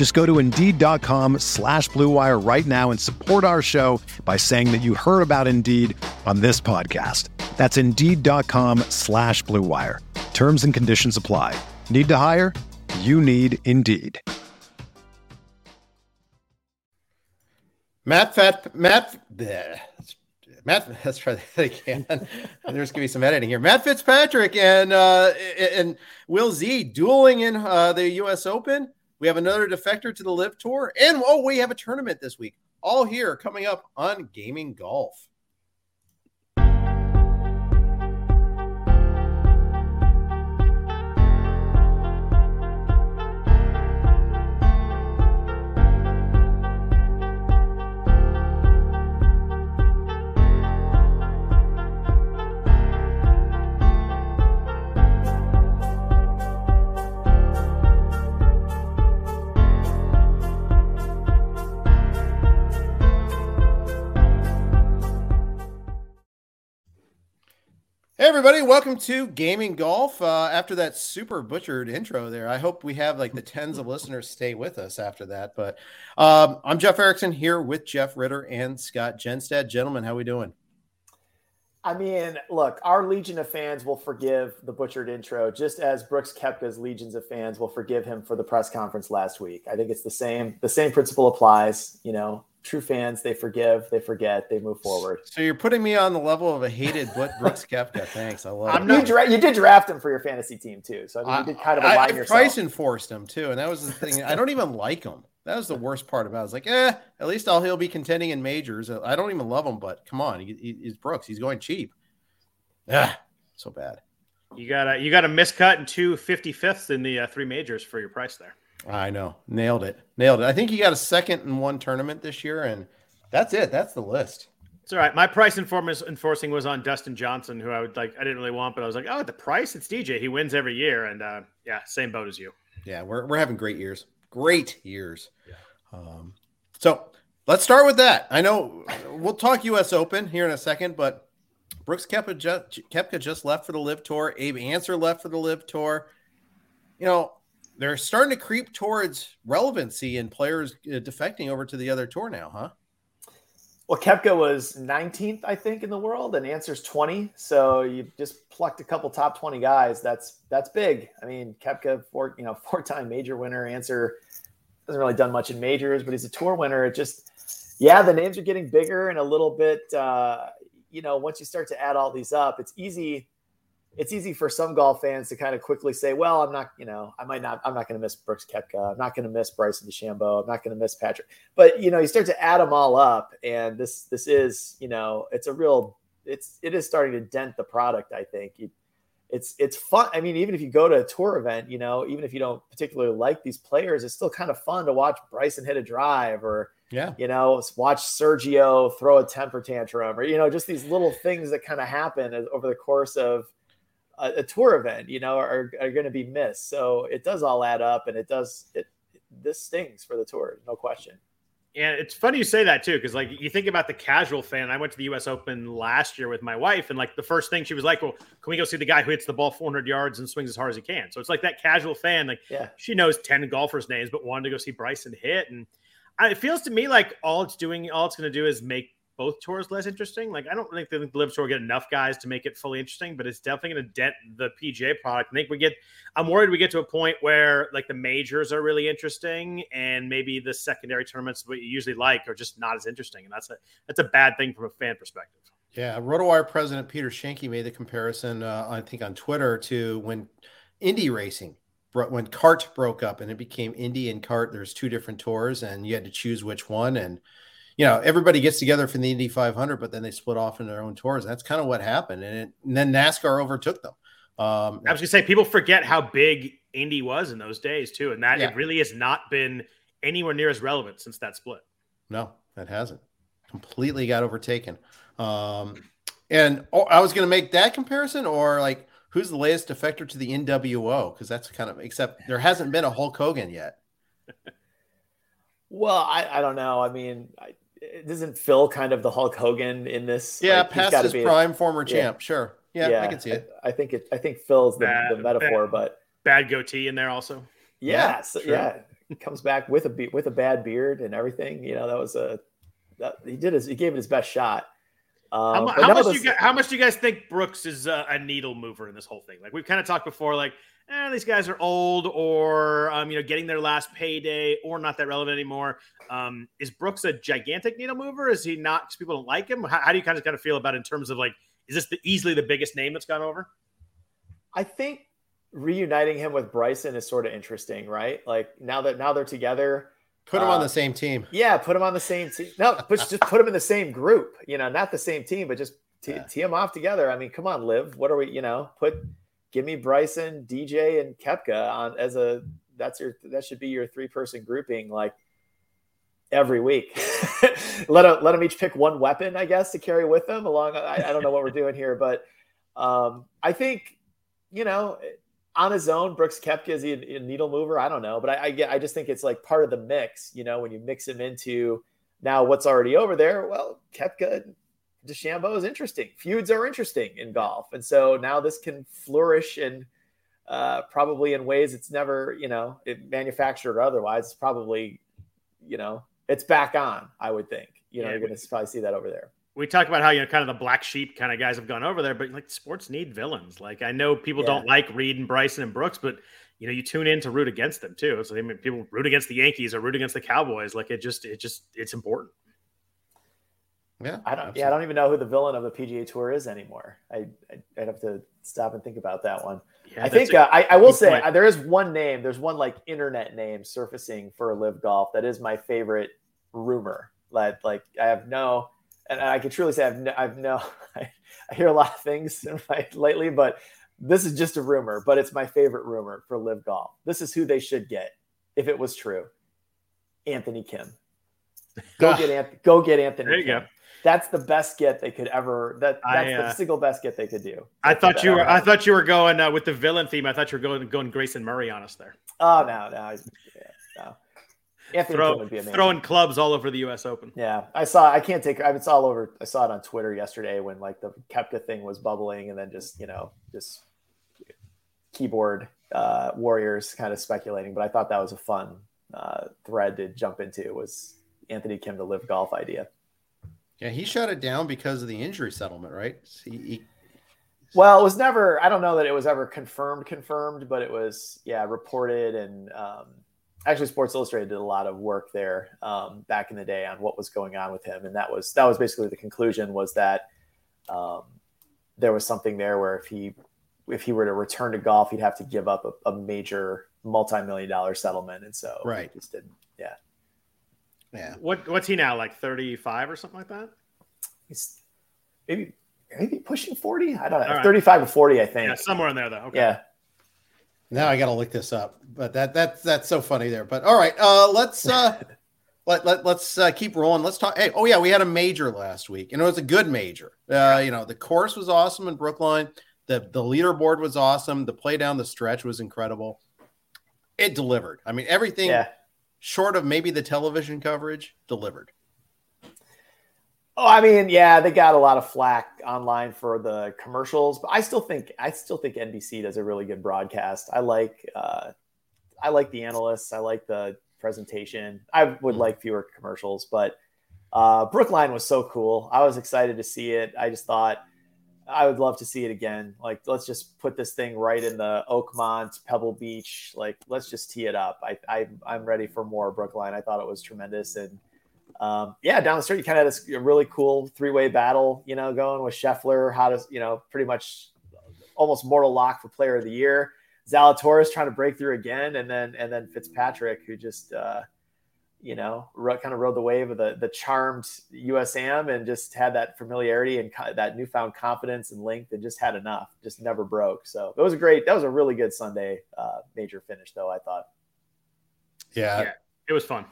Just go to Indeed.com slash BlueWire right now and support our show by saying that you heard about Indeed on this podcast. That's Indeed.com slash BlueWire. Terms and conditions apply. Need to hire? You need Indeed. Matt Fat Matt bleh. Matt let's try that again. There's gonna be some editing here. Matt Fitzpatrick and uh and Will Z dueling in uh the US Open. We have another defector to the LIV tour, and oh, we have a tournament this week. All here coming up on gaming golf. Everybody, welcome to Gaming Golf. Uh, after that super butchered intro there, I hope we have like the tens of listeners stay with us after that. But um, I'm Jeff Erickson here with Jeff Ritter and Scott Genstad. Gentlemen, how we doing? I mean, look, our legion of fans will forgive the butchered intro, just as Brooks Koepka's legions of fans will forgive him for the press conference last week. I think it's the same. The same principle applies. You know, true fans they forgive they forget they move forward so you're putting me on the level of a hated brooks Koepka thanks i love I'm it. You, dra- you did draft him for your fantasy team too so i mean you did kind of align I, I yourself price enforced him too and that was the thing i don't even like him that was the worst part about it. I was like, eh, at least I'll he'll be contending in majors. I don't even love him, but come on, he, he, he's Brooks. He's going cheap. Yeah, so bad. You got a you got a miscut and two 55ths in the uh, three majors for your price there. I know. Nailed it. Nailed it. I think he got a second in one tournament this year, and that's it. That's the list. It's all right. My price enforcing was on Dustin Johnson, who I would like. I didn't really want, but I was like, oh, the price. It's DJ. He wins every year, and uh, yeah, same boat as you. Yeah, we're we're having great years. Great years. Yeah. Um, so let's start with that. I know we'll talk U.S. Open here in a second, but Brooks Koepka just, Koepka just left for the LIV Tour. Abe Ancer left for the LIV Tour. You know, they're starting to creep towards relevancy and players uh, defecting over to the other tour now, huh? Well, Koepka was 19th, I think, in the world, and Ancer's 20. So you just plucked a couple top 20 guys. That's that's big. I mean, Koepka, four you know, four-time major winner. Ancer hasn't really done much in majors, but he's a tour winner. It just, yeah, the names are getting bigger and a little bit. Uh, you know, once you start to add all these up, it's easy it's easy for some golf fans to kind of quickly say, well, I'm not, you know, I might not, I'm not going to miss Brooks Koepka. I'm not going to miss Bryson DeChambeau. I'm not going to miss Patrick. But, you know, you start to add them all up and this, this is, you know, it's a real, it's, it is starting to dent the product. I think you, it's, it's fun. I mean, even if you go to a tour event, you know, even if you don't particularly like these players, it's still kind of fun to watch Bryson hit a drive or, yeah, you know, watch Sergio throw a temper tantrum or, you know, just these little things that kind of happen over the course of, a, a tour event, you know, are, are going to be missed. So it does all add up, and it does. It this stings for the tour, no question. And it's funny you say that too, because like you think about the casual fan. I went to the U.S. Open last year with my wife, and like the first thing she was like, "Well, can we go see the guy who hits the ball 400 yards and swings as hard as he can?" So it's like that casual fan, like yeah. she knows 10 golfers' names, but wanted to go see Bryson hit, and it feels to me like all it's doing, all it's going to do is make both tours less interesting. Like I don't think the LIV Tour get enough guys to make it fully interesting, but it's definitely going to dent the PGA product. I think we get. I'm worried we get to a point where like the majors are really interesting, and maybe the secondary tournaments we usually like are just not as interesting, and that's a that's a bad thing from a fan perspective. Yeah, RotoWire president Peter Schoenke made the comparison, uh, I think, on Twitter to when Indy racing, when CART broke up and it became Indy and CART. There's two different tours, and you had to choose which one. And you know, everybody gets together for the Indy 500, but then they split off in their own tours. That's kind of what happened, and, it, and then NASCAR overtook them. Um, I was gonna say people forget how big Indy was in those days too, and that yeah. it really has not been anywhere near as relevant since that split. No, that hasn't. Completely got overtaken. Um, and oh, I was gonna make that comparison, or like who's the latest defector to the NWO? Because that's kind of except there hasn't been a Hulk Hogan yet. well, I, I don't know. I mean, I, isn't Phil kind of the Hulk Hogan in this? Yeah, like, past his prime, a, former yeah. champ. Sure. Yeah, yeah, I can see it. I, I think it. I think Phil's the, bad, the metaphor, bad, but bad goatee in there also. Yeah, yeah, so, yeah. Comes back with a with a bad beard and everything. You know, that was a that, he did his he gave it his best shot. Um, how, how much do you guys, how much do you guys think Brooks is a, a needle mover in this whole thing? Like we've kind of talked before, like eh, these guys are old or um, you know getting their last payday or not that relevant anymore. Um, is Brooks a gigantic needle mover? Is he not? Because people don't like him. How, how, do you kind of kind of feel about it in terms of like is this the, easily the biggest name that's gone over? I think reuniting him with Bryson is sort of interesting, right? Like now that now they're together. Put him uh, on the same team. Yeah, put him on the same team. No, but just put him in the same group. You know, not the same team, but just t- yeah. tee them off together. I mean, come on, LIV. What are we? You know, put give me Bryson, DJ, and Koepka on as a that's your that should be your three person grouping. Like every week. let them, let them each pick one weapon, I guess, to carry with them along. I, I don't know what we're doing here, but um, I think, you know, on his own, Brooks Koepka is he a, a needle mover? I don't know, but I, I I just think it's like part of the mix, you know, when you mix him into now what's already over there. Well, Koepka, DeChambeau is interesting. Feuds are interesting in golf. And so now this can flourish and, uh, probably in ways it's never, you know, it manufactured or otherwise. It's probably, you know, it's back on. I would think. You know, yeah, you're going to probably see that over there. We talk about how you know kind of the black sheep kind of guys have gone over there, but like sports need villains. Like I know people yeah. don't like Reed and Bryson and Brooks, but you know you tune in to root against them too. So I mean, people root against the Yankees or root against the Cowboys. Like it just it just it's important. Yeah, I don't. Absolutely. Yeah, I don't even know who the villain of the PGA Tour is anymore. I, I would have to stop and think about that one. Yeah, I think uh, I, I will say uh, there is one name. There's one like internet name surfacing for LIV Golf that is my favorite rumor. Like, like I have no, and I can truly say I've no, I've no, I, I hear a lot of things my, lately, but this is just a rumor. But it's my favorite rumor for LIV Golf. This is who they should get if it was true. Anthony Kim. Go get Anthony go get Anthony. There you Kim. go. That's the best get they could ever. That that's I, uh, the single best get they could do. I thought you were. I thought you were going uh, with the villain theme. I thought you were going going Grayson Murray on us there. Oh no, no, yeah, no. Anthony Throw, would be amazing. Throwing clubs all over the U.S. Open. Yeah, I saw. I can't take. I it's all over. I saw it on Twitter yesterday when like the Koepka thing was bubbling, and then just you know just keyboard uh, warriors kind of speculating. But I thought that was a fun uh, thread to jump into. Was Anthony Kim to LIV golf idea? Yeah, he shut it down because of the injury settlement, right? He, he... Well, it was never. I don't know that it was ever confirmed, confirmed, but it was yeah reported and. Um, actually Sports Illustrated did a lot of work there um, back in the day on what was going on with him, and that was that was basically the conclusion was that um, there was something there where if he if he were to return to golf, he'd have to give up a, a major multi-million dollar settlement, and so right, just didn't. Yeah, yeah. What what's he now like thirty five or something like that? He's maybe maybe pushing forty. I don't know, right. thirty five or forty, I think. Yeah, somewhere in there though. Okay. Yeah. Now I got to look this up, but that that that's so funny there. But all right, uh, let's uh, let, let let's uh, keep rolling. Let's talk. Hey, oh yeah, we had a major last week, and it was a good major. Uh, you know, the course was awesome in Brookline. The the leaderboard was awesome. The play down the stretch was incredible. It delivered. I mean, everything yeah. Short of maybe the television coverage delivered. Oh, I mean, yeah, they got a lot of flack online for the commercials, but I still think I still think NBC does a really good broadcast. I like uh, I like the analysts. I like the presentation. I would mm-hmm. like fewer commercials, but uh, Brookline was so cool. I was excited to see it. I just thought I would love to see it again. Like, let's just put this thing right in the Oakmont, Pebble Beach. Like, let's just tee it up. I, I I'm ready for more Brookline. I thought it was tremendous and um, yeah, down the street, you kind of had this really cool three way battle, you know, going with Scheffler, how to, you know, pretty much almost mortal lock for player of the year. Zalatoris trying to break through again, and then and then Fitzpatrick, who just uh, you know kind of rode the wave of the the charmed U.S. Am and just had that familiarity and co- that newfound confidence and length, and just had enough, just never broke. So it was a great, that was a really good Sunday uh, major finish, though I thought. Yeah. yeah, it was fun.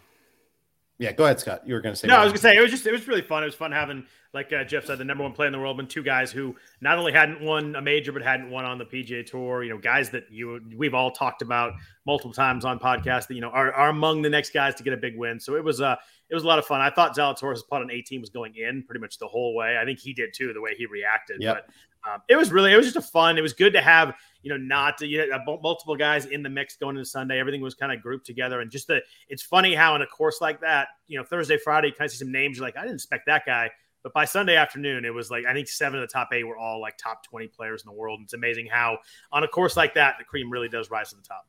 Yeah, go ahead, Scott. You were going to say. No, I was going to say it was just it was really fun. It was fun having, like uh, Jeff said, the number one player in the world, and two guys who not only hadn't won a major but hadn't won on the PGA Tour. You know, guys that you we've all talked about multiple times on podcasts that you know are, are among the next guys to get a big win. So it was uh it was a lot of fun. I thought Zalatoris' putt on 18 was going in pretty much the whole way. I think he did too, the way he reacted. Yep. Um, it was really, it was just a fun. It was good to have, you know, not you know, multiple guys in the mix going into Sunday. Everything was kind of grouped together, and just the. It's funny how in a course like that, you know, Thursday, Friday, you kind of see some names. You're like, I didn't expect that guy. But by Sunday afternoon, it was like I think seven of the top eight were all like top twenty players in the world. And it's amazing how on a course like that, the cream really does rise to the top.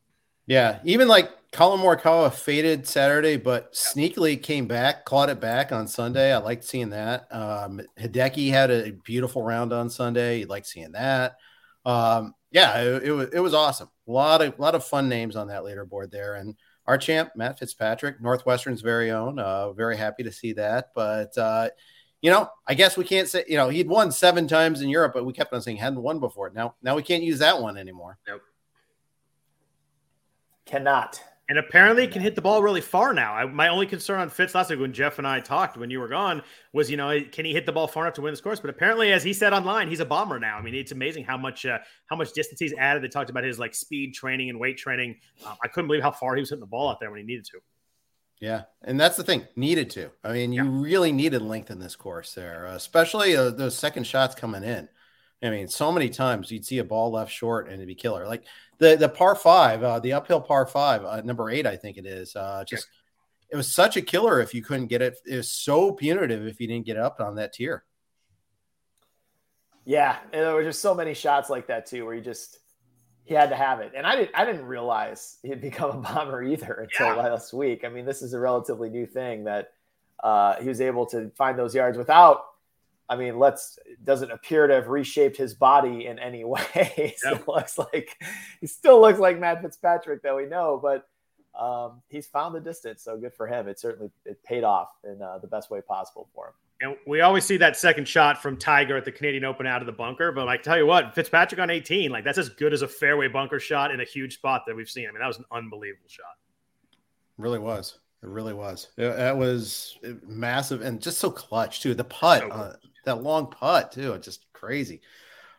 Yeah, even like Collin Morikawa faded Saturday, but sneakily came back, caught it back on Sunday. I liked seeing that. Um, Hideki had a beautiful round on Sunday. You like seeing that. Um, yeah, it, it, was it was awesome. A lot of a lot of fun names on that leaderboard there, and our champ Matt Fitzpatrick, Northwestern's very own. Uh, very happy to see that, but. Uh, you know, I guess we can't say, you know, he'd won seven times in Europe, but we kept on saying hadn't won before. Now, now we can't use that one anymore. Nope. Cannot. And apparently can hit the ball really far now. I, my only concern on Fitz last week when Jeff and I talked when you were gone was, you know, can he hit the ball far enough to win this course? But apparently, as he said online, he's a bomber now. I mean, it's amazing how much uh, how much distance he's added. They talked about his like speed training and weight training. Um, I couldn't believe how far he was hitting the ball out there when he needed to. Yeah, and that's the thing. Needed to. I mean, you yeah. really needed length in this course there, uh, especially uh, those second shots coming in. I mean, so many times you'd see a ball left short and it'd be killer. Like the the par five, uh, the uphill par five, uh, number eight, I think it is. Uh, just it was such a killer if you couldn't get it. It was so punitive if you didn't get up on that tier. Yeah, and there were just so many shots like that too, where you just he had to have it. And I didn't I didn't realize he'd become a bomber either until yeah. last week. I mean, this is a relatively new thing that uh, he was able to find those yards without I mean, let's doesn't appear to have reshaped his body in any way. he still looks like he still looks like Matt Fitzpatrick that we know, but um, he's found the distance. So good for him. It certainly it paid off in uh, the best way possible for him. And we always see that second shot from Tiger at the Canadian Open out of the bunker. But like, tell you what, Fitzpatrick on 18, like that's as good as a fairway bunker shot in a huge spot that we've seen. I mean, that was an unbelievable shot. Really was. It really was. It, that was massive and just so clutch too. The putt, so uh, that long putt too. It's just crazy.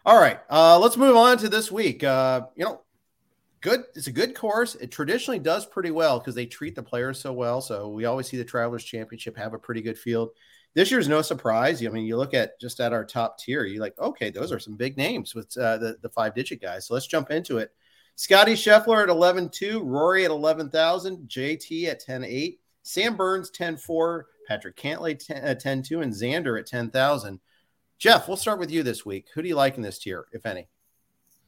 All right, uh, let's move on to this week. Uh, you know, good. It's a good course. It traditionally does pretty well because they treat the players so well. So we always see the Travelers Championship have a pretty good field. This year's no surprise. I mean, you look at just at our top tier, you're like, okay, those are some big names with uh, the the five digit guys. So let's jump into it. Scotty Scheffler at 11.2, Rory at 11,000, JT at 10.8, Sam Burns 10.4, Patrick Cantlay 10, uh, 10.2, and Xander at 10,000. Jeff, we'll start with you this week. Who do you like in this tier, if any?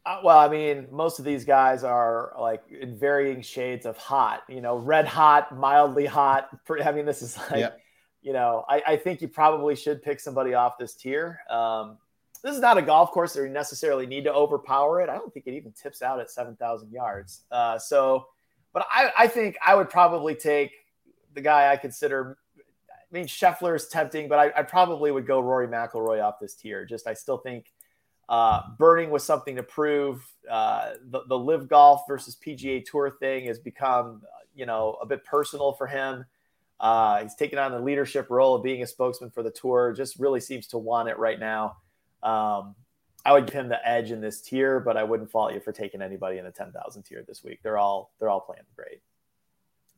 Uh, well, I mean, most of these guys are like in varying shades of hot, you know, red hot, mildly hot. I mean, this is like, yep. you know, I, I, think you probably should pick somebody off this tier. Um, this is not a golf course that you necessarily need to overpower it. I don't think it even tips out at 7,000 yards. Uh, so, but I, I think I would probably take the guy I consider I mean, Scheffler is tempting, but I, I, probably would go Rory McIlroy off this tier. Just I still think uh, burning was something to prove. Uh, the, the LIV golf versus PGA Tour thing has become, you know, a bit personal for him. Uh, he's taken on the leadership role of being a spokesman for the tour. Just really seems to want it right now. Um, I would give him the edge in this tier, but I wouldn't fault you for taking anybody in the ten thousand tier this week. They're all they're all playing great.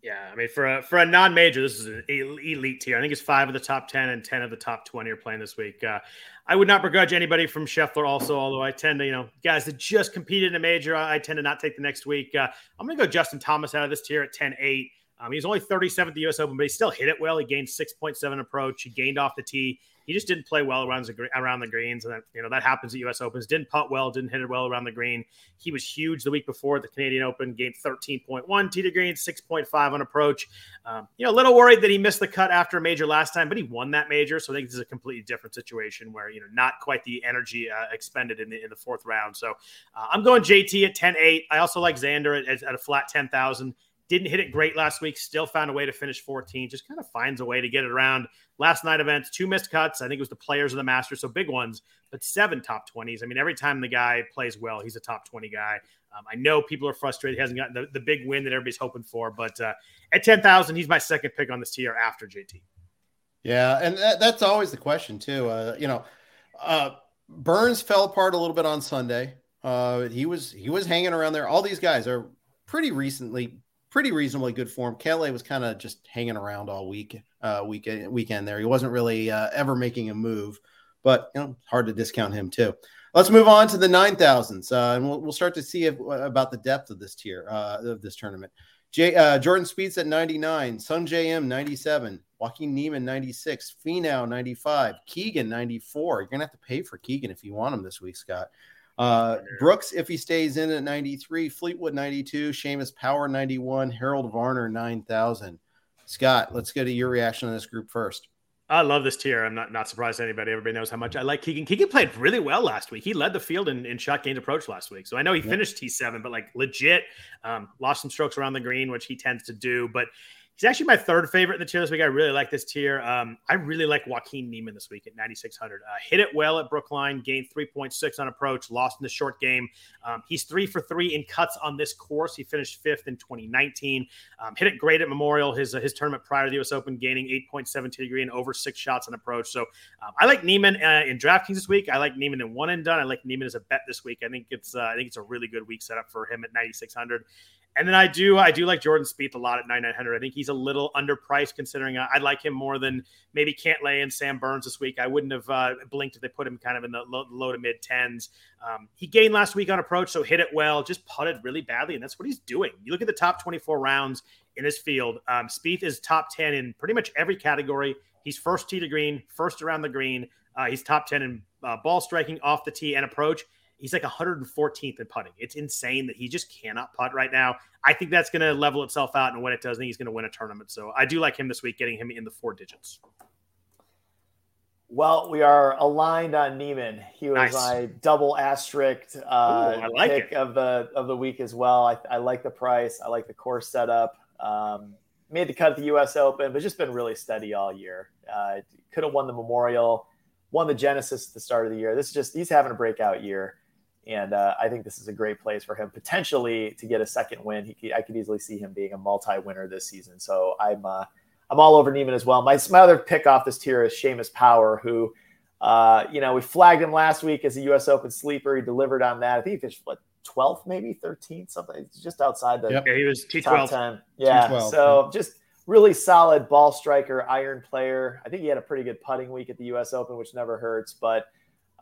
Yeah, I mean for a for a non-major, this is an elite tier. I think it's five of the top ten and ten of the top twenty are playing this week. Uh, I would not begrudge anybody from Scheffler, also, although I tend to, you know, guys that just competed in a major, I, I tend to not take the next week. Uh, I'm going to go Justin Thomas out of this tier at 10-8. Um, he was only 37th at the U.S. Open, but he still hit it well. He gained 6.7 approach. He gained off the tee. He just didn't play well around the around the greens, and that, you know that happens at U.S. Opens. Didn't putt well, didn't hit it well around the green. He was huge the week before at the Canadian Open. Gained 13.1 tee to green, 6.5 on approach. Um, you know, a little worried that he missed the cut after a major last time, but he won that major, so I think this is a completely different situation where you know not quite the energy uh, expended in the in the fourth round. So uh, I'm going JT at 10-8. I also like Xander at, at a flat 10,000. Didn't hit it great last week. Still found a way to finish 14. Just kind of finds a way to get it around. Last night events, two missed cuts. I think it was the players of the Masters, so big ones, but seven top 20s. I mean, every time the guy plays well, he's a top 20 guy. Um, I know people are frustrated. He hasn't gotten the, the big win that everybody's hoping for, but uh, at 10,000, he's my second pick on this tier after JT. Yeah, and that, that's always the question, too. Uh, you know, uh, Burns fell apart a little bit on Sunday. Uh, he was he was hanging around there. All these guys are pretty recently pretty reasonably good form. Kelly was kind of just hanging around all week, uh, weekend, weekend there. He wasn't really uh, ever making a move, but you know, hard to discount him too. Let's move on to the nine thousands, uh, and we'll, we'll start to see if, about the depth of this tier uh, of this tournament. J, uh, Jordan Spieth at 99, Sungjae Im 97, Joaquin Niemann 96, Finau 95, Keegan 94. You're gonna have to pay for Keegan if you want him this week, Scott. Uh, Brooks, if he stays in at 93, Fleetwood 92, Seamus Power 91, Harold Varner 9,000. Scott, let's get to your reaction on this group first. I love this tier. I'm not not surprised anybody. Everybody knows how much I like Keegan. Keegan played really well last week. He led the field in, in shot gained approach last week. So I know he finished T7, but like legit, um, lost some strokes around the green, which he tends to do. But He's actually my third favorite in the tier this week. I really like this tier. Um, I really like Joaquin Niemann this week at 9,600. Uh, hit it well at Brookline, gained 3.6 on approach, lost in the short game. Um, he's three for three in cuts on this course. He finished fifth in 2019. Um, hit it great at Memorial, his, uh, his tournament prior to the US Open, gaining 8.7 degree and over six shots on approach. So um, I like Niemann uh, in DraftKings this week. I like Niemann in one and done. I like Niemann as a bet this week. I think it's uh, I think it's a really good week setup for him at 9,600. And then I do I do like Jordan Spieth a lot at 9900. I think he's a little underpriced considering I, I like him more than maybe Cantlay and Sam Burns this week. I wouldn't have uh, blinked if they put him kind of in the low, low to mid tens. Um, he gained last week on approach, so hit it well, just putted really badly, and that's what he's doing. You look at the top 24 rounds in his field. Um, Spieth is top 10 in pretty much every category. He's first tee to green, first around the green. Uh, he's top 10 in uh, ball striking, off the tee, and approach. He's like 114th in putting. It's insane that he just cannot putt right now. I think that's going to level itself out, and when it does, I think he's going to win a tournament. So I do like him this week, getting him in the four digits. Well, we are aligned on Niemann. He was nice. my double asterisk uh, Ooh, like pick it. of the of the week as well. I, I, like the price. I like the course setup. Um, made the cut at the U.S. Open, but just been really steady all year. Uh, could have won the Memorial, won the Genesis at the start of the year. This is just he's having a breakout year. And uh, I think this is a great place for him potentially to get a second win. He, I could easily see him being a multi-winner this season. So I'm uh, I'm all over Niemann as well. My, my other pick off this tier is Seamus Power, who uh, you know we flagged him last week as a U.S. Open sleeper. He delivered on that. I think he finished what 12th, maybe 13th, something just outside the yep. yeah, he was T12. 10. Yeah, T12, so yeah. just really solid ball striker, iron player. I think he had a pretty good putting week at the U.S. Open, which never hurts, but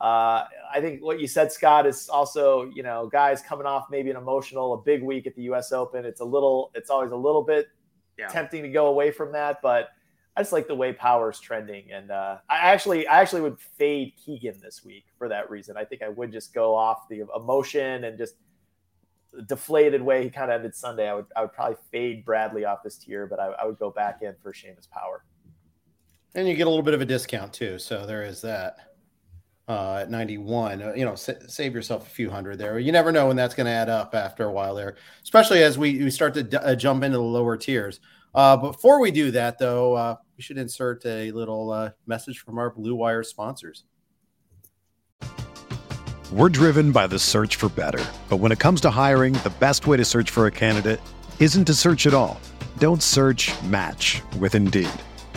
uh, I think what you said, Scott, is also you know guys coming off maybe an emotional, a big week at the U.S. Open. It's a little, it's always a little bit yeah. tempting to go away from that, but I just like the way Power's trending, and uh, I actually, I actually would fade Keegan this week for that reason. I think I would just go off the emotion and just deflated way he kind of ended Sunday. I would, I would probably fade Bradley off this tier, but I, I would go back in for Seamus Power. And you get a little bit of a discount too, so there is that uh, at 91. Uh, you know, save yourself a few hundred there. You never know when that's going to add up after a while there, especially as we, we start to d- uh, jump into the lower tiers. Uh, before we do that, though, uh, we should insert a little uh, message from our Blue Wire sponsors. We're driven by the search for better. But when it comes to hiring, the best way to search for a candidate isn't to search at all. Don't search match with Indeed.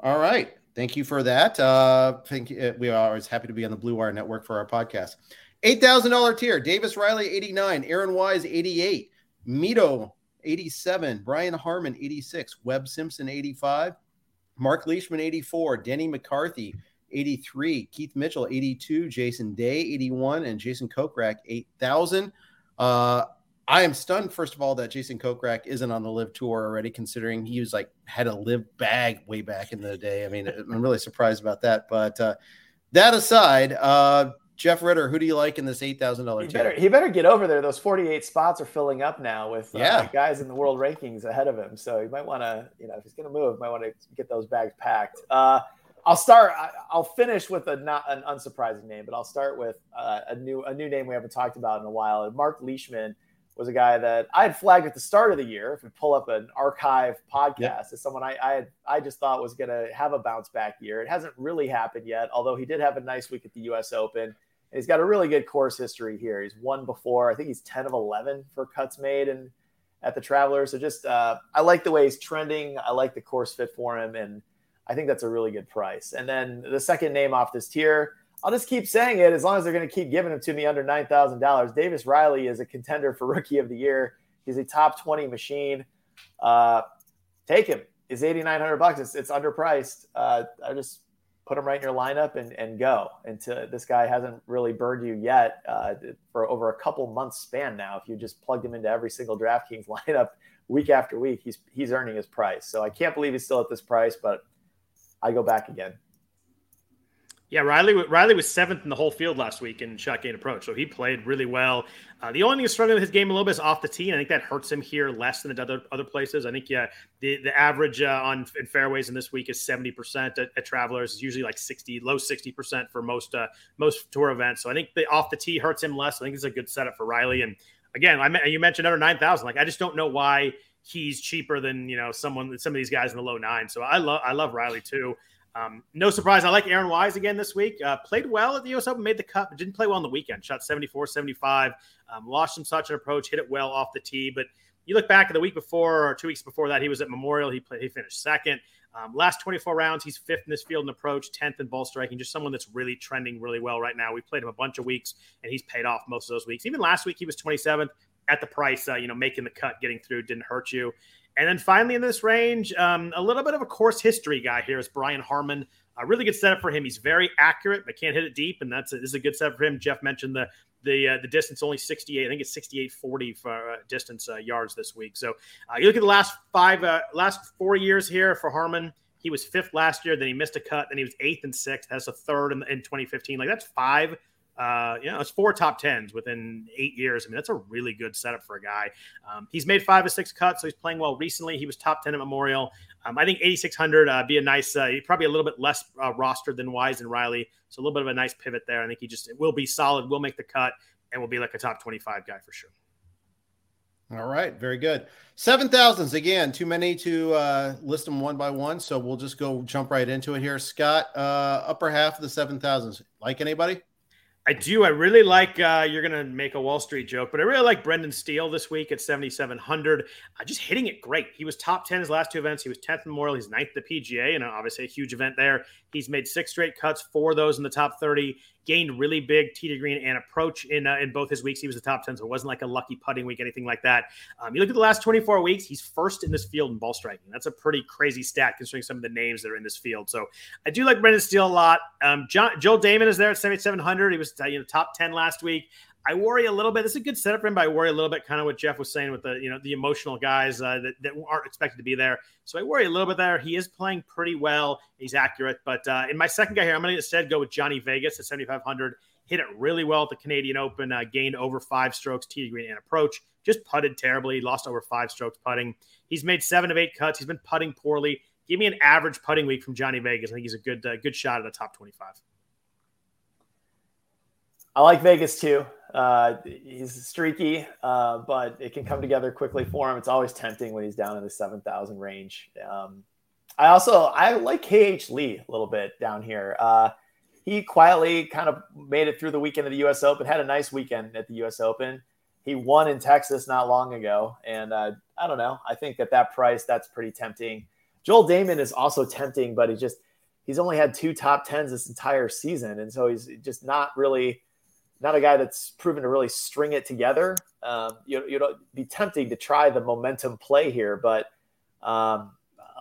All right. Thank you for that. Uh, thank you. We are always happy to be on the Blue Wire Network for our podcast. $8,000 tier Davis Riley, 89. Aaron Wise, 88. Mito, 87. Brian Harman, 86. Webb Simpson, 85. Mark Leishman, 84. Denny McCarthy, 83. Keith Mitchell, 82. Jason Day, 81. And Jason Kokrak, 8,000. Uh, I am stunned, first of all, that Jason Kokrak isn't on the LIV tour already, considering he was like had a LIV bag way back in the day. I mean, I'm really surprised about that. But uh, that aside, uh, Jeff Ritter, who do you like in this eight thousand dollar tier? Better, he better get over there. Those 48 spots are filling up now with uh, yeah. guys in the world rankings ahead of him. So he might want to, you know, if he's going to move, might want to get those bags packed. Uh, I'll start. I'll finish with a not an unsurprising name, but I'll start with uh, a new a new name we haven't talked about in a while. Mark Leishman was a guy that I had flagged at the start of the year. If we pull up an archive podcast, yep. as someone I I, had, I just thought was going to have a bounce back year. It hasn't really happened yet, although he did have a nice week at the U.S. Open. And he's got a really good course history here. He's won before. I think he's ten of eleven for cuts made and at the Travelers. So just uh, I like the way he's trending. I like the course fit for him, and I think that's a really good price. And then the second name off this tier I'll just keep saying it as long as they're going to keep giving him to me under nine thousand dollars. Davis Riley is a contender for Rookie of the Year. He's a top twenty machine. Uh, take him. Nine hundred bucks. It's, it's underpriced. Uh, I just put him right in your lineup and, and go. Until this guy hasn't really burned you yet uh, for over a couple months span now. If you just plugged him into every single DraftKings lineup week after week, he's he's earning his price. So I can't believe he's still at this price, but I go back again. Yeah, Riley Riley was seventh in the whole field last week in shot gain approach, so he played really well. Uh, the only thing he's struggling with his game a little bit is off the tee, and I think that hurts him here less than at other other places. I think yeah, the the average uh, on in fairways in this week is seventy percent at, at, Travelers. Is usually like sixty, low sixty percent for most uh, most tour events. So I think the off the tee hurts him less. I think it's a good setup for Riley. And again, I you mentioned under nine thousand. Like I just don't know why he's cheaper than you know someone some of these guys in the low nine. So I love I love Riley too. Um, no surprise. I like Aaron Wise again this week. Uh, played well at the US Open, made the cut, but didn't play well on the weekend. Shot 74, 75, um, lost some such an approach, hit it well off the tee. But you look back at the week before or two weeks before that, he was at Memorial. He played, he finished second. Um, last 24 rounds, he's fifth in this field and approach, 10th in ball striking. Just someone that's really trending really well right now. We played him a bunch of weeks, and he's paid off most of those weeks. Even last week, he was 27th at the price. Uh, you know, making the cut, getting through didn't hurt you. And then finally in this range, um, a little bit of a course history guy here is Brian Harman. A really good setup for him. He's very accurate, but can't hit it deep, and that's a, this is a good setup for him. Jeff mentioned the the uh, the distance only 68. I think it's 68 40 for uh, distance uh, yards this week. So uh, you look at the last five uh, last four years here for Harman. He was fifth last year, then he missed a cut, then he was eighth and sixth. That's a third in, in 2015. Like that's five uh, you know, it's four top tens within eight years. I mean, that's a really good setup for a guy. Um, he's made five or six cuts, so he's playing well recently. He was top 10 at Memorial. Um, I think 8,600 uh, be a nice, uh, probably a little bit less uh, rostered than Wise and Riley. So a little bit of a nice pivot there. I think he just will be solid, will make the cut, and will be like a top 25 guy for sure. All right, very good. Seven thousands again, too many to uh, list them one by one, so we'll just go jump right into it here. Scott, uh, upper half of the seven thousands, like anybody? I do. I really like. Uh, you're gonna make a Wall Street joke, but I really like Brendan Steele this week at 7,700. Uh, just hitting it great. He was top 10 his last two events. He was 10th in Memorial. He's ninth the PGA, and obviously a huge event there. He's made six straight cuts, four of those in the top 30 gained really big tee to green and approach in uh, in both his weeks. He was the top 10, so it wasn't like a lucky putting week, anything like that. Um, you look at the last 24 weeks, he's first in this field in ball striking. That's a pretty crazy stat considering some of the names that are in this field. So I do like Brendan Steele a lot. Um, John, Joel Dahmen is there at 7,700. He was uh, you know top 10 last week. I worry a little bit. This is a good setup for him, but I worry a little bit, kind of what Jeff was saying with the you know the emotional guys uh, that, that aren't expected to be there. So I worry a little bit there. He is playing pretty well. He's accurate, but uh, in my second guy here, I'm going to instead go with Johnny Vegas at 7,500 hit it really well at the Canadian Open, uh, gained over five strokes, tee green and approach. Just putted terribly, lost over five strokes putting. He's made seven of eight cuts. He's been putting poorly. Give me an average putting week from Johnny Vegas. I think he's a good uh, good shot at the top 25. I like Vegas too. Uh, he's streaky, uh, but it can come together quickly for him. It's always tempting when he's down in the 7,000 range. Um, I also I like KH Lee a little bit down here. Uh, he quietly kind of made it through the weekend of the U.S. Open. Had a nice weekend at the U.S. Open. He won in Texas not long ago, and uh, I don't know. I think at that price, that's pretty tempting. Joel Dahmen is also tempting, but he just he's only had two top tens this entire season, and so he's just not really not a guy that's proven to really string it together. Um, you you know, be tempting to try the momentum play here, but um,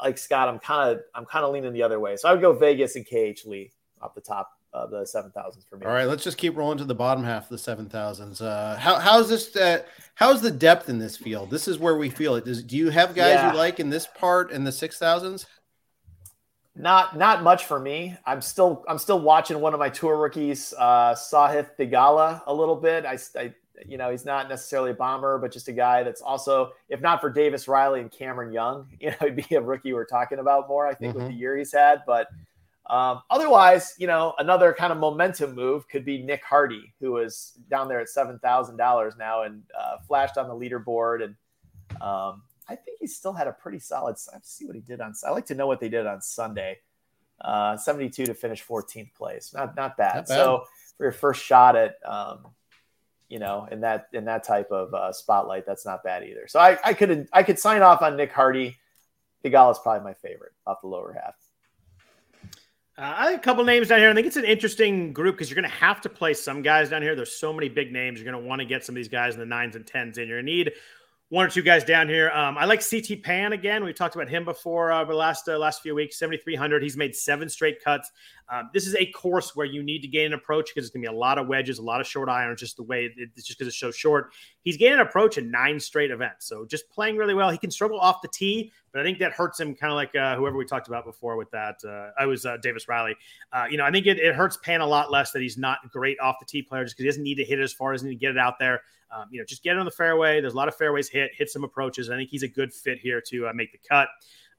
like Scott, I'm kind of I'm kind of leaning the other way. So I would go Vegas and KH Lee off the top of the seven thousands for me. All right, let's just keep rolling to the bottom half of the seven thousands. Uh, how how's this? Uh, how's the depth in this field? This is where we feel it. Does, do you have guys yeah. you like in this part in the six thousands? Not not much for me. I'm still I'm still watching one of my tour rookies, uh, Sahith Theegala, a little bit. I, I you know he's not necessarily a bomber, but just a guy that's also, if not for Davis Riley and Cameron Young, you know, he'd be a rookie we're talking about more. I think mm-hmm. with the year he's had, but um, otherwise, you know, another kind of momentum move could be Nick Hardy, who is down there at seven thousand dollars now and uh, flashed on the leaderboard and. Um, I think he still had a pretty solid. Let's see what he did on. I like to know what they did on Sunday. Uh, 72 to finish 14th place. Not not bad. Not bad. So for your first shot at, um, you know, in that in that type of uh, spotlight, that's not bad either. So I, I could I could sign off on Nick Hardy. Theegala is probably my favorite off the lower half. Uh, I think a couple names down here. I think it's an interesting group because you're going to have to play some guys down here. There's so many big names. You're going to want to get some of these guys in the nines and tens in. You're going to need one or two guys down here. Um, I like CT Pan again. We talked about him before uh, the last uh, last few weeks. Seventy three hundred. He's made seven straight cuts. Um, this is a course where you need to gain an approach because it's going to be a lot of wedges, a lot of short irons, just the way it, it's just because it's so short. He's gaining an approach in nine straight events. So just playing really well. He can struggle off the tee, but I think that hurts him kind of like uh, whoever we talked about before with that. Uh, I was uh, Davis Riley. Uh, you know, I think it, it, hurts Pan a lot less that he's not great off the tee player just because he doesn't need to hit it as far as he need to get it out there. Um, you know, just get it on the fairway. There's a lot of fairways hit, hit some approaches. I think he's a good fit here to uh, make the cut.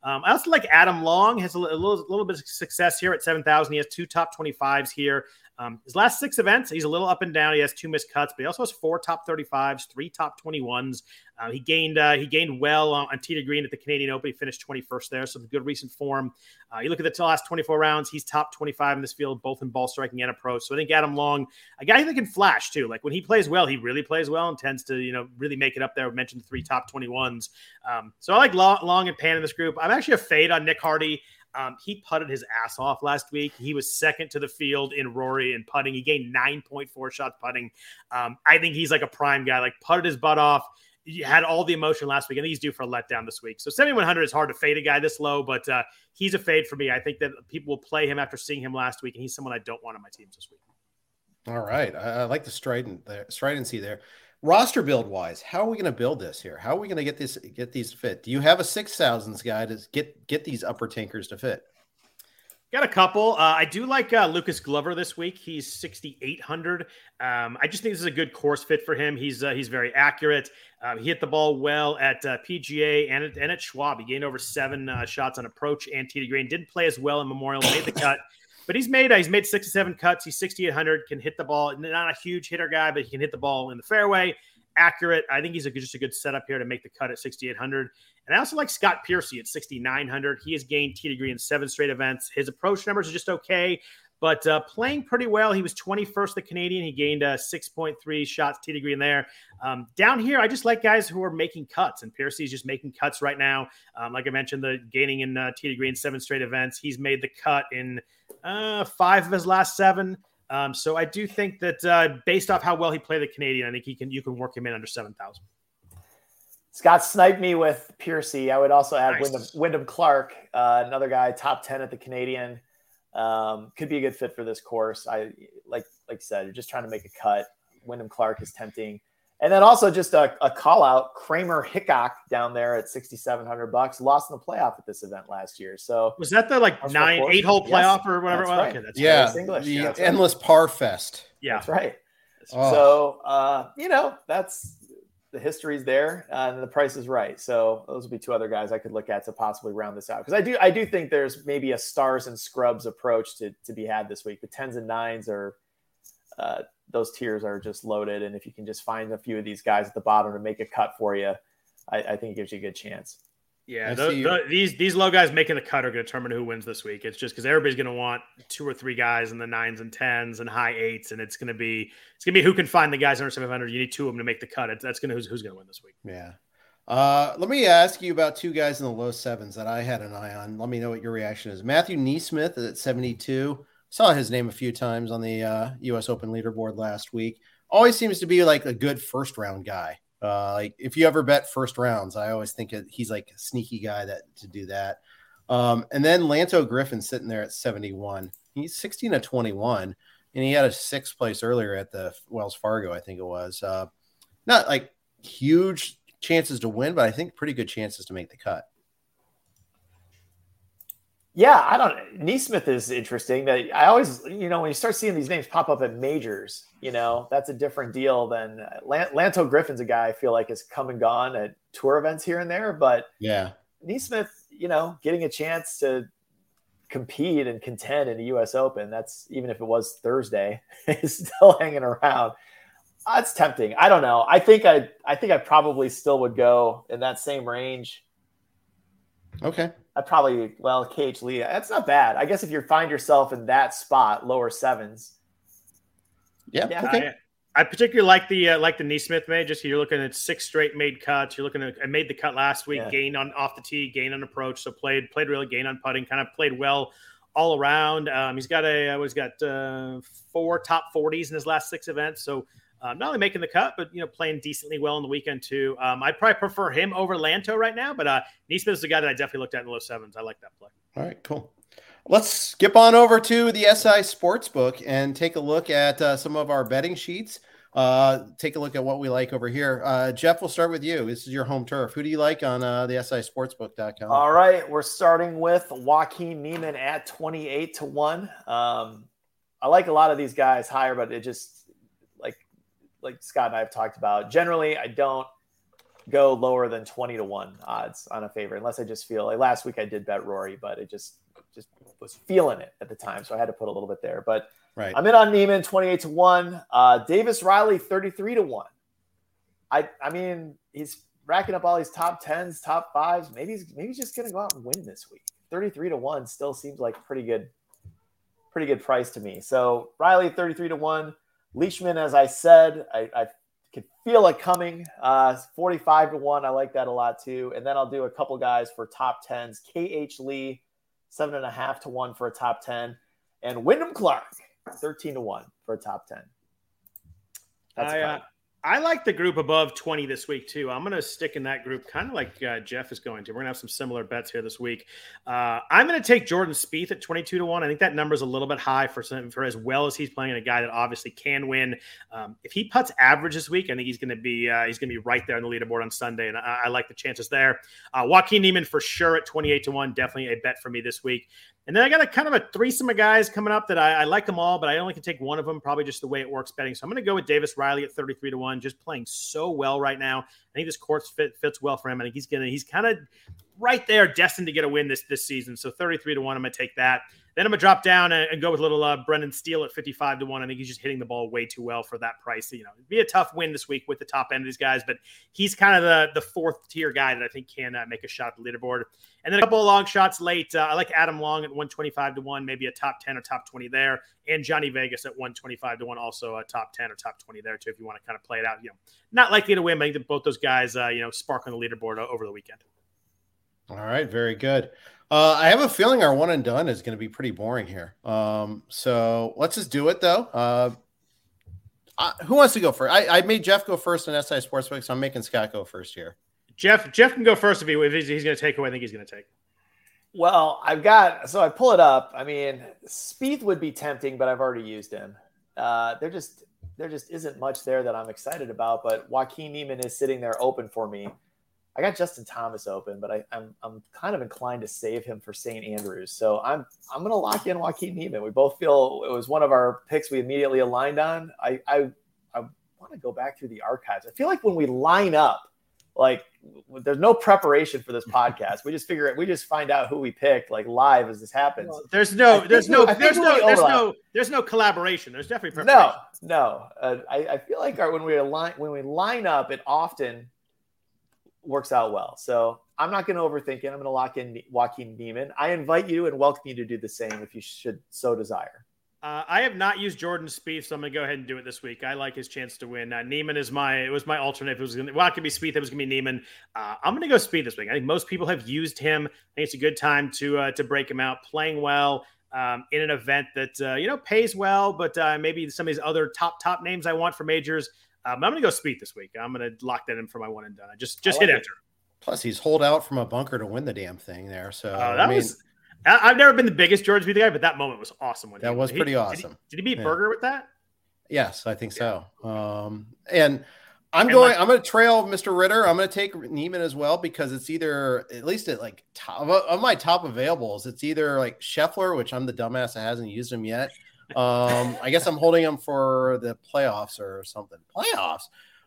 Um, I also like Adam Long has a, little, little bit of success here at 7,000. He has two top 25s here. Um, his last six events, he's a little up and down. He has two missed cuts, but he also has four top 35s, three top 21s. Uh, he gained uh, he gained well on, on to green at the Canadian Open. He finished 21st there, so good recent form. Uh, you look at the last 24 rounds, he's top 25 in this field, both in ball striking and approach. So I think Adam Long, a guy that can flash too. Like when he plays well, he really plays well and tends to you know really make it up there. I mentioned the three top 21s. Um, so I like Long and Pan in this group. I'm actually a fade on Nick Hardy. Um, he putted his ass off last week. He was second to the field in Rory and putting. He gained 9.4 shots putting. Um, I think he's like a prime guy, like putted his butt off. He had all the emotion last week. I think he's due for a letdown this week. So 7,100 is hard to fade a guy this low, but uh, he's a fade for me. I think that people will play him after seeing him last week, and he's someone I don't want on my teams this week. All right. I, I like the strident there, stridency there roster build wise, how are we going to build this here? How are we going to get this get these fit? Do you have a six thousands guy to get get these upper tankers to fit? Got a couple. Uh, I do like uh, Lucas Glover this week. He's 6,800. Um, I just think this is a good course fit for him. He's uh, he's very accurate. Uh, he hit the ball well at uh, PGA and at, and at Schwab. He gained over seven uh, shots on approach and tee to green. Didn't play as well in Memorial. Made the cut. But he's made uh, he's made six to seven cuts. He's 6,800. Can hit the ball. Not a huge hitter guy, but he can hit the ball in the fairway. Accurate. I think he's a, just a good setup here to make the cut at 6,800. And I also like Scott Piercy at 6,900. He has gained tee to green in seven straight events. His approach numbers are just okay, but uh, playing pretty well. He was 21st the Canadian. He gained uh, 6.3 shots tee to green in there. Um, down here, I just like guys who are making cuts, and Piercy is just making cuts right now. Um, like I mentioned, the gaining in uh, tee to green in seven straight events. He's made the cut in uh, five of his last seven. Um, so I do think that uh, based off how well he played the Canadian, I think he can you can work him in under seven thousand. Scott sniped me with Piercy. I would also add nice. Wyndham, Wyndham Clark, uh, another guy, top ten at the Canadian. Um, could be a good fit for this course. I like like I said, you're just trying to make a cut. Wyndham Clark is tempting. And then also just a, a call out, Kramer Hickok down there at 6,700 bucks, lost in the playoff at this event last year. So was that the like nine, eight hole playoff yes, or whatever? That's right. Okay, that's yeah, right. English. the yeah, endless right. par fest. Yeah, that's right. Oh. So, uh, you know, that's the history's there uh, and the price is right. So those would be two other guys I could look at to possibly round this out. Because I do, I do think there's maybe a stars and scrubs approach to, to be had this week. The tens and nines are, uh, those tiers are just loaded. And if you can just find a few of these guys at the bottom to make a cut for you, I, I think it gives you a good chance. Yeah, the, the, these these low guys making the cut are going to determine who wins this week. It's just because everybody's going to want two or three guys in the nines and tens and high eights, and it's going to be it's going to be who can find the guys under seven hundred. You need two of them to make the cut. It's, that's going to who's, who's going to win this week. Yeah. Uh, let me ask you about two guys in the low sevens that I had an eye on. Let me know what your reaction is. Matthew NeSmith at seventy two. Saw his name a few times on the uh, U.S. Open leaderboard last week. Always seems to be like a good first round guy. Uh, like if you ever bet first rounds, I always think he's like a sneaky guy that to do that. Um, and then Lanto Griffin sitting there at 71. He's 16 to 21, and he had a sixth place earlier at the Wells Fargo, I think it was. Uh, not like huge chances to win, but I think pretty good chances to make the cut. Yeah, I don't. NeSmith is interesting. That I always, you know, when you start seeing these names pop up at majors, you know, that's a different deal than uh, Lanto Griffin's a guy I feel like has come and gone at tour events here and there. But yeah, NeSmith, you know, getting a chance to compete and contend in the U.S. Open, that's even if it was Thursday, is still hanging around. That's tempting. I don't know. I think I, I think I probably still would go in that same range. Okay. I probably well KH Lee. That's not bad. I guess if you find yourself in that spot, lower sevens. Yeah. yeah. Okay. I, I, particularly like the uh, like the NeSmith made. Just you're looking at six straight made cuts. You're looking at I made the cut last week, yeah. gained on off the tee, gain on approach. So played played really gain on putting. Kind of played well all around. Um, he's got a uh, he's got uh, four top forties in his last six events. So um, not only making the cut, but you know playing decently well in the weekend too. Um, I probably prefer him over Lanto right now, but uh, NeSmith is the guy that I definitely looked at in the low sevens. I like that play. All right, cool. Let's skip on over to the SI Sportsbook and take a look at uh, some of our betting sheets. Uh, take a look at what we like over here. Uh, Jeff, we'll start with you. This is your home turf. Who do you like on uh, the SISportsbook.com? All right, we're starting with Joaquin Niemann at 28 to 1. Um, I like a lot of these guys higher, but it just like Scott and I have talked about. Generally, I don't go lower than 20 to 1 odds on a favorite unless I just feel like last week I did bet Rory, but it just just was feeling it at the time. So I had to put a little bit there. But right. I'm in on Niemann 28 to 1. Uh, Davis Riley 33 to 1. I I mean, he's racking up all these top tens, top fives. Maybe he's maybe he's just gonna go out and win this week. 33 to 1 still seems like pretty good, pretty good price to me. So Riley 33 to 1. Leishman, as I said, I, I could feel it coming. Uh, 45 to 1. I like that a lot too. And then I'll do a couple guys for top 10s. KH Lee, seven and a half to one for a top 10. And Wyndham Clark, 13 to 1 for a top 10. That's I, uh, I like the group above 20 this week too. I'm going to stick in that group, kind of like uh, Jeff is going to. We're going to have some similar bets here this week. Uh, I'm going to take Jordan Spieth at 22 to one. I think that number is a little bit high for some, for as well as he's playing a guy that obviously can win. Um, if he puts average this week, I think he's going to be uh, he's going to be right there on the leaderboard on Sunday, and I, I like the chances there. Uh, Joaquin Niemann for sure at 28 to one, definitely a bet for me this week. And then I got a kind of a threesome of guys coming up that I, I, like them all, but I only can take one of them, probably just the way it works betting. So I'm going to go with Davis Riley at 33 to 1, just playing so well right now. I think this course fit, fits well for him. I think he's going to, he's kind of right there, destined to get a win this, this season. So 33 to 1, I'm going to take that. Then I'm going to drop down and, and go with little uh, Brendan Steele at 55 to 1. I think he's just hitting the ball way too well for that price. You know, it'd be a tough win this week with the top end of these guys, but he's kind of the, the fourth tier guy that I think can uh, make a shot at the leaderboard. And then a couple of long shots late. Uh, I like Adam Long at 125 to 1, maybe a top 10 or top 20 there. And Johnny Vegas at 125 to 1, also a top 10 or top 20 there, too, if you want to kind of play it out. You know, not likely to win, but I think both those guys, uh, you know, spark on the leaderboard over the weekend. All right, very good. Uh, I have a feeling our one and done is going to be pretty boring here. Um, so let's just do it though. Uh, uh, who wants to go first? I, I, made Jeff go first in SI Sportsbook, so I'm making Scott go first here. Jeff, Jeff can go first if, he, if he's, he's going to take who I think he's going to take. Well, I've got so I pull it up. I mean, Spieth would be tempting, but I've already used him. Uh, they're just there just isn't much there that I'm excited about. But Joaquin Niemann is sitting there open for me. I got Justin Thomas open, but I, am I'm, I'm kind of inclined to save him for St. Andrews. So I'm I'm going to lock in Joaquin Niemann. We both feel it was one of our picks we immediately aligned on. I I, I want to go back through the archives. I feel like when we line up, like there's no preparation for this podcast. We just figure it. We just find out who we picked like live as this happens. There's no, there's no, there's no, there's no, there's no collaboration. There's definitely no, no. Uh, I, I feel like our, when we align, when we line up, it often works out well. So I'm not going to overthink it. I'm going to lock in Joaquin Niemann. I invite you and welcome you to do the same if you should so desire. Uh, I have not used Jordan Spieth, so I'm going to go ahead and do it this week. I like his chance to win. Uh, Niemann is my it was my alternate. It was going to well, it could be Spieth. It was going to be Niemann. Uh, I'm going to go Spieth this week. I think most people have used him. I think it's a good time to uh, to break him out, playing well um, in an event that uh, you know pays well, but uh, maybe some of these other top top names I want for majors um, I'm going to go Spieth this week. I'm going to lock that in for my one and done. I just just like hit it. enter. Plus, he's holed out from a bunker to win the damn thing there. So uh, that I mean, was. I've never been the biggest Jordan Spieth guy, but that moment was awesome. When that was pretty awesome. Did he, did he beat yeah. Berger with that? Yes, I think so. Um, and I'm and going. Like, I'm going to trail Mr. Ritter. I'm going to take Niemann as well because it's either at least at like top of my top availables. It's either like Scheffler, which I'm the dumbass that hasn't used him yet. Um, I guess I'm holding him for the playoffs or something. Playoffs.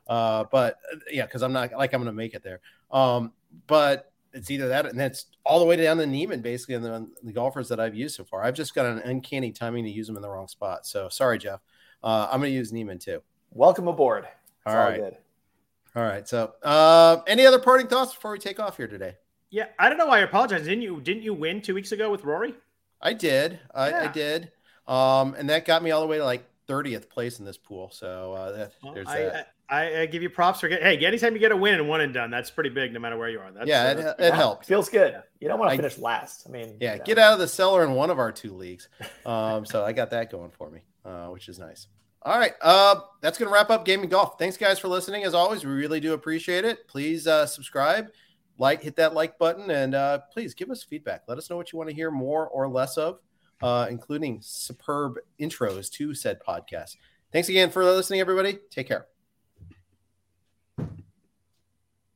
Uh, but uh, yeah, because I'm not like I'm going to make it there. Um, but it's either that and that's all the way down to Niemann, basically, in the, the, golfers that I've used so far. I've just got an uncanny timing to use them in the wrong spot. So sorry, Jeff. Uh, I'm going to use Niemann too. Welcome aboard. All right. all, all right. So, uh, any other parting thoughts before we take off here today? Yeah, I don't know why I apologize. Didn't you? Didn't you win two weeks ago with Rory? I did. I, yeah. I did. Um, and that got me all the way to like 30th place in this pool. So uh, that, well, there's I, that. I, I, give you props for get, hey, anytime you get a win and one and done, that's pretty big, no matter where you are. That's, yeah, uh, it, it helps. Feels good. You don't want to finish last. I mean, yeah, get out of the cellar in one of our two leagues. Um, so I got that going for me, uh, which is nice. All right, uh, that's gonna wrap up gaming golf. Thanks guys for listening. As always, we really do appreciate it. Please uh, subscribe, like, hit that like button, and uh, please give us feedback. Let us know what you want to hear more or less of uh, including superb intros to said podcast. Thanks again for listening, everybody. Take care.